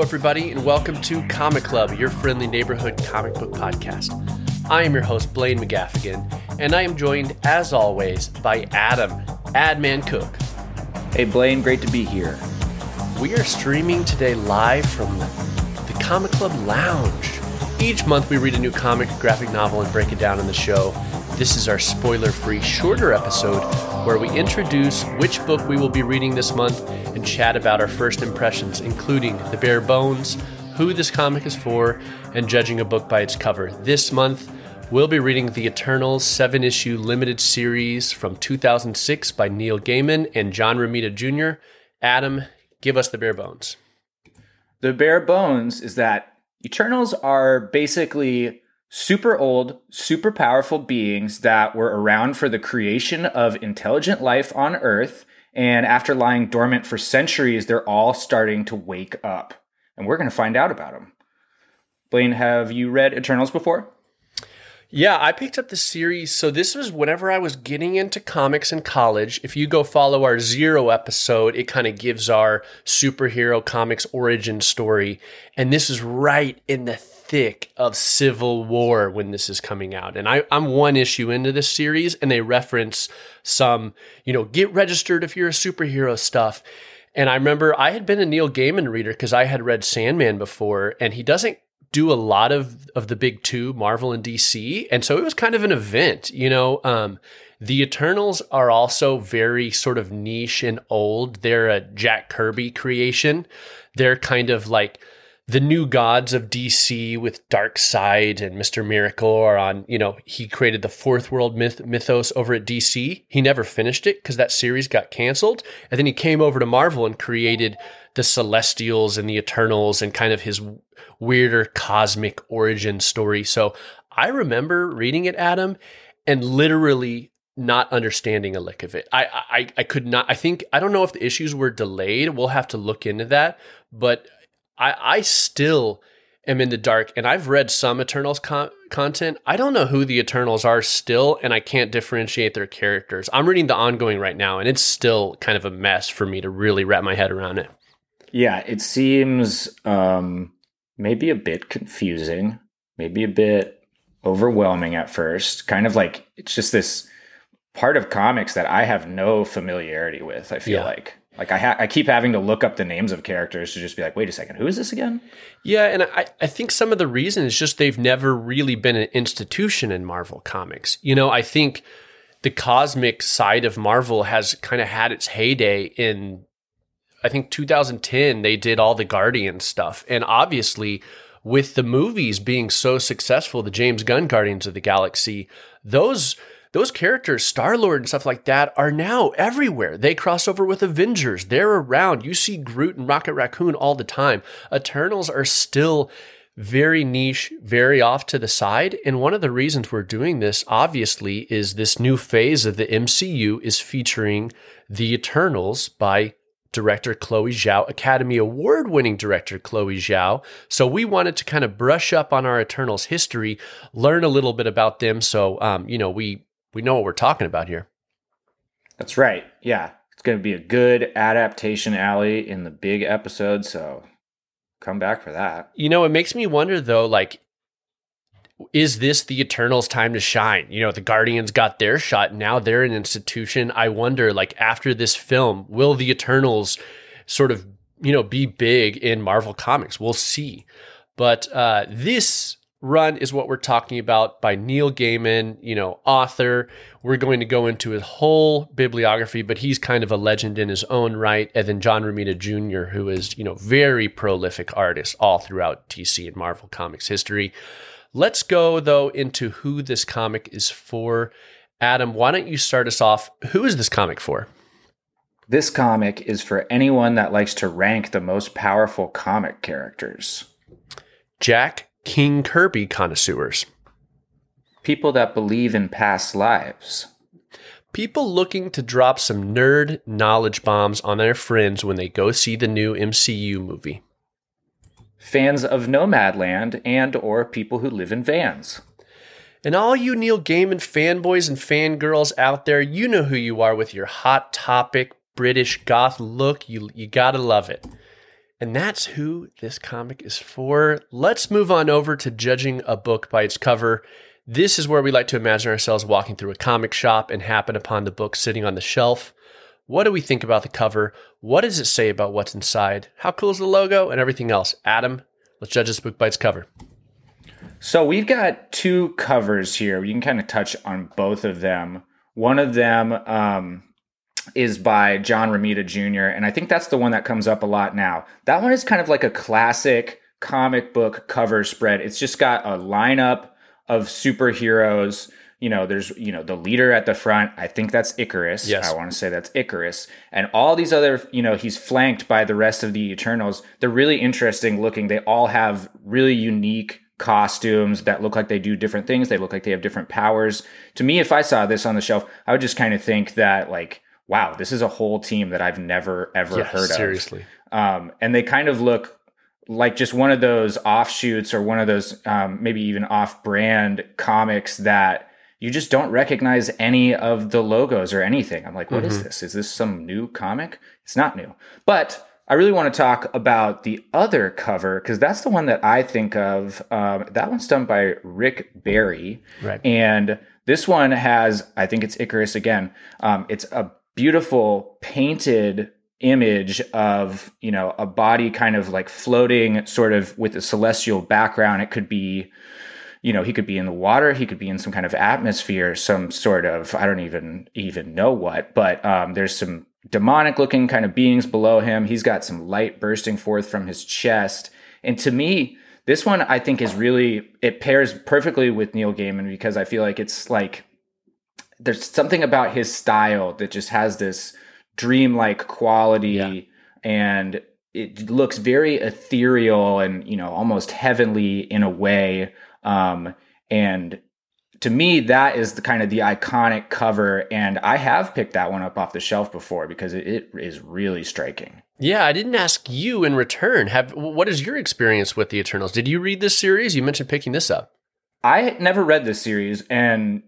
Hello, everybody, and welcome to Comic Club, your friendly neighborhood comic book podcast. I am your host, Blaine McGaffigan, and I am joined, as always, by Adam, Adman Cook. Hey, Blaine, great to be here. We are streaming today live from the Comic Club Lounge. Each month, we read a new comic, graphic novel, and break it down in the show. This is our spoiler free, shorter episode where we introduce which book we will be reading this month and chat about our first impressions, including the bare bones, who this comic is for, and judging a book by its cover. This month, we'll be reading The Eternals seven issue limited series from 2006 by Neil Gaiman and John Romita Jr. Adam, give us the bare bones. The bare bones is that Eternals are basically super old, super powerful beings that were around for the creation of intelligent life on Earth. And after lying dormant for centuries, they're all starting to wake up. And we're going to find out about them. Blaine, have you read Eternals before? Yeah, I picked up the series. So this was whenever I was getting into comics in college. If you go follow our zero episode, it kind of gives our superhero comics origin story. And this is right in the thick of Civil War when this is coming out. And I, I'm one issue into this series, and they reference some, you know, get registered if you're a superhero stuff. And I remember I had been a Neil Gaiman reader because I had read Sandman before, and he doesn't do a lot of of the big two, Marvel and DC, and so it was kind of an event, you know. Um, the Eternals are also very sort of niche and old. They're a Jack Kirby creation. They're kind of like the new gods of DC with Darkseid and Mr. Miracle Orion, you know, he created the fourth world myth- mythos over at DC. He never finished it because that series got canceled. And then he came over to Marvel and created the Celestials and the Eternals and kind of his weirder cosmic origin story. So I remember reading it, Adam, and literally not understanding a lick of it. I, I I could not. I think I don't know if the issues were delayed. We'll have to look into that. But I I still am in the dark, and I've read some Eternals con- content. I don't know who the Eternals are still, and I can't differentiate their characters. I'm reading the ongoing right now, and it's still kind of a mess for me to really wrap my head around it. Yeah, it seems um, maybe a bit confusing, maybe a bit overwhelming at first. Kind of like it's just this part of comics that I have no familiarity with. I feel yeah. like. Like I, ha- I keep having to look up the names of characters to just be like, wait a second, who is this again? Yeah, and I, I think some of the reason is just they've never really been an institution in Marvel comics. You know, I think the cosmic side of Marvel has kind of had its heyday in I think 2010 they did all the Guardian stuff. And obviously with the movies being so successful, the James Gunn Guardians of the Galaxy, those those characters, Star Lord and stuff like that, are now everywhere. They cross over with Avengers. They're around. You see Groot and Rocket Raccoon all the time. Eternals are still very niche, very off to the side. And one of the reasons we're doing this, obviously, is this new phase of the MCU is featuring The Eternals by director Chloe Zhao, Academy Award winning director Chloe Zhao. So we wanted to kind of brush up on our Eternals history, learn a little bit about them. So, um, you know, we, we know what we're talking about here. That's right. Yeah. It's going to be a good adaptation alley in the big episode. So come back for that. You know, it makes me wonder though, like, is this the Eternals' time to shine? You know, the Guardians got their shot. Now they're an institution. I wonder, like, after this film, will the Eternals sort of, you know, be big in Marvel Comics? We'll see. But uh, this run is what we're talking about by Neil Gaiman, you know, author. We're going to go into his whole bibliography, but he's kind of a legend in his own right. And then John Romita Jr., who is, you know, very prolific artist all throughout DC and Marvel Comics history. Let's go, though, into who this comic is for. Adam, why don't you start us off? Who is this comic for? This comic is for anyone that likes to rank the most powerful comic characters. Jack King Kirby connoisseurs. People that believe in past lives. People looking to drop some nerd knowledge bombs on their friends when they go see the new MCU movie fans of Nomadland and or people who live in vans. And all you Neil Gaiman fanboys and fangirls out there, you know who you are with your hot topic British goth look. You you gotta love it. And that's who this comic is for. Let's move on over to judging a book by its cover. This is where we like to imagine ourselves walking through a comic shop and happen upon the book sitting on the shelf. What do we think about the cover? What does it say about what's inside? How cool is the logo and everything else? Adam, let's judge this book by its cover. So we've got two covers here. You can kind of touch on both of them. One of them um, is by John Romita Jr., and I think that's the one that comes up a lot now. That one is kind of like a classic comic book cover spread. It's just got a lineup of superheroes. You know, there's, you know, the leader at the front. I think that's Ikaris. Yes. I want to say that's Ikaris. And all these other, you know, he's flanked by the rest of the Eternals. They're really interesting looking. They all have really unique costumes that look like they do different things. They look like they have different powers. To me, if I saw this on the shelf, I would just kind of think that, like, wow, this is a whole team that I've never, ever Yeah, heard of. seriously. Um, and they kind of look like just one of those offshoots or one of those um, maybe even off-brand comics that you just don't recognize any of the logos or anything. I'm like, what is this? Is this some new comic? It's not new. But I really want to talk about the other cover because that's the one that I think of. Um, that one's done by Rick Berry. Right. And this one has, I think it's Ikaris again. Um, it's a beautiful painted image of, you know, a body kind of like floating sort of with a celestial background. It could be, you know, he could be in the water, he could be in some kind of atmosphere, some sort of, I don't even, even know what, but, um, there's some demonic looking kind of beings below him. He's got some light bursting forth from his chest. And to me, this one I think is really it pairs perfectly with Neil Gaiman because I feel like it's like there's something about his style that just has this dreamlike quality Yeah. and it looks very ethereal and you know almost heavenly in a way um and to me that is the kind of the iconic cover and i have picked that one up off the shelf before because it, it is really striking Yeah, I didn't ask you in return. Have what is your experience with the Eternals? Did you read this series? You mentioned picking this up. I never read this series, and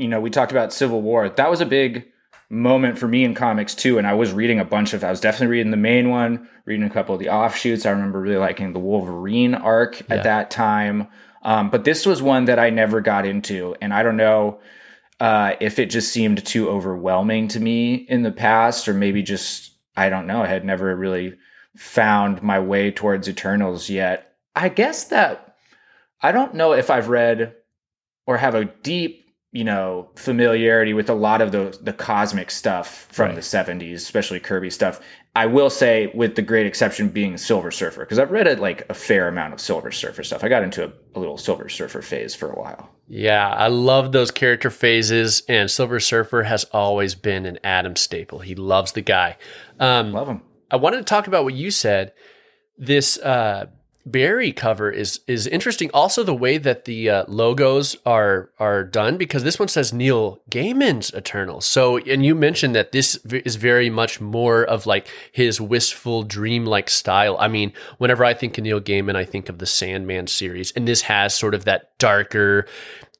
you know, we talked about Civil War. That was a big moment for me in comics too. And I was reading a bunch of. I was definitely reading the main one, reading a couple of the offshoots. I remember really liking the Wolverine arc Yeah. at that time. Um, but this was one that I never got into, and I don't know uh, if it just seemed too overwhelming to me in the past, or maybe just I don't know. I had never really found my way towards Eternals yet. I guess that I don't know if I've read or have a deep, you know, familiarity with a lot of the the cosmic stuff from Right. the 70s, especially Kirby stuff. I will say, with the great exception being Silver Surfer, because I've read it like a fair amount of Silver Surfer stuff. I got into a, a little Silver Surfer phase for a while. Yeah, I love those character phases, and Silver Surfer has always been an Adam staple. He loves the guy. Um, Love them. I wanted to talk about what you said. This uh, Berry cover is is interesting. Also, the way that the uh, logos are are done because this one says Neil Gaiman's Eternal. So, and you mentioned that this is very much more of like his wistful, dreamlike style. I mean, whenever I think of Neil Gaiman, I think of the Sandman series, and this has sort of that darker,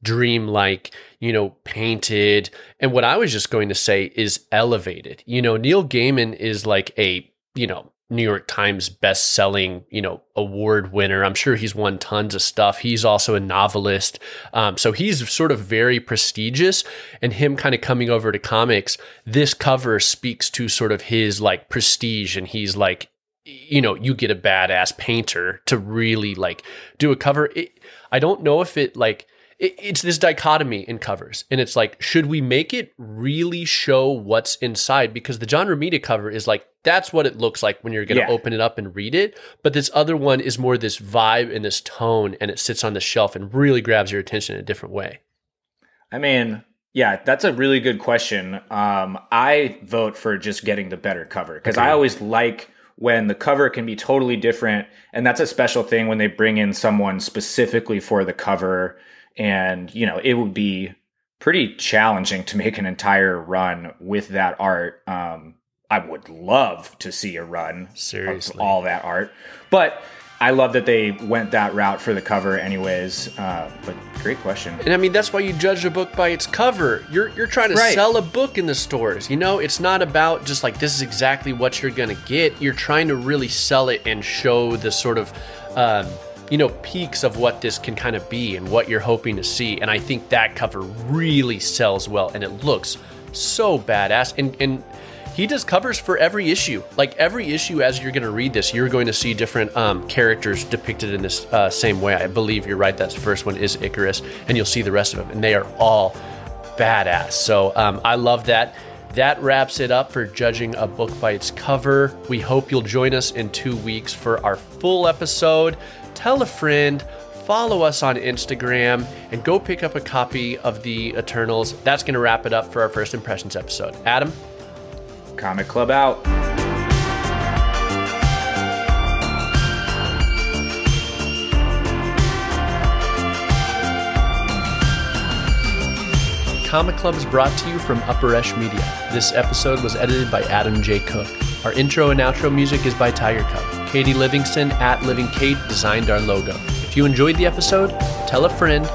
dreamlike, you know, painted. And what I was just going to say is elevated. You know, Neil Gaiman is like a, you know, New York Times best-selling, you know, award winner. I'm sure he's won tons of stuff. He's also a novelist, um, so he's sort of very prestigious. And him kind of coming over to comics, this cover speaks to sort of his like prestige, and he's like, you know, you get a badass painter to really like do a cover. It, I don't know if it like it, it's this dichotomy in covers, and it's like, should we make it really show what's inside? Because the John Romita cover is like that's what it looks like when you're going to Yeah. open it up and read it. But this other one is more this vibe and this tone, and it sits on the shelf and really grabs your attention in a different way. I mean, yeah, that's a really good question. Um, I vote for just getting the better cover because I always like when the cover can be totally different, and that's a special thing when they bring in someone specifically for the cover. And you know, it would be pretty challenging to make an entire run with that art. Um, I would love to see a run Seriously. of all that art, but I love that they went that route for the cover, anyways. Uh, but great question. And I mean, that's why you judge a book by its cover. You're you're trying to Right. sell a book in the stores. You know, it's not about just like this is exactly what you're gonna get. You're trying to really sell it and show the sort of. Um, you know, peaks of what this can kind of be and what you're hoping to see. And I think that cover really sells well and it looks so badass. And, and he does covers for every issue. Like every issue, as you're going to read this, you're going to see different um, characters depicted in this uh, same way. I believe you're right. That first one is Ikaris, and you'll see the rest of them, and they are all badass. So um, I love that. That wraps it up for judging a book by its cover. We hope you'll join us in two weeks for our full episode. Tell a friend, follow us on Instagram, and go pick up a copy of the Eternals. That's going to wrap it up for our first impressions episode. Adam? Comic Club out. Comic Club is brought to you from Upper Esh Media. This episode was edited by Adam J. Cook. Our intro and outro music is by Tiger Cub. Katie Livingston at Living Kate designed our logo. If you enjoyed the episode, tell a friend,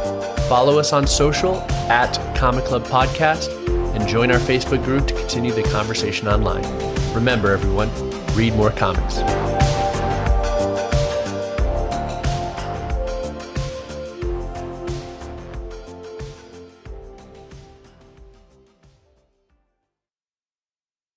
follow us on social at Comic Club Podcast, and join our Facebook group to continue the conversation online. Remember, everyone, read more comics.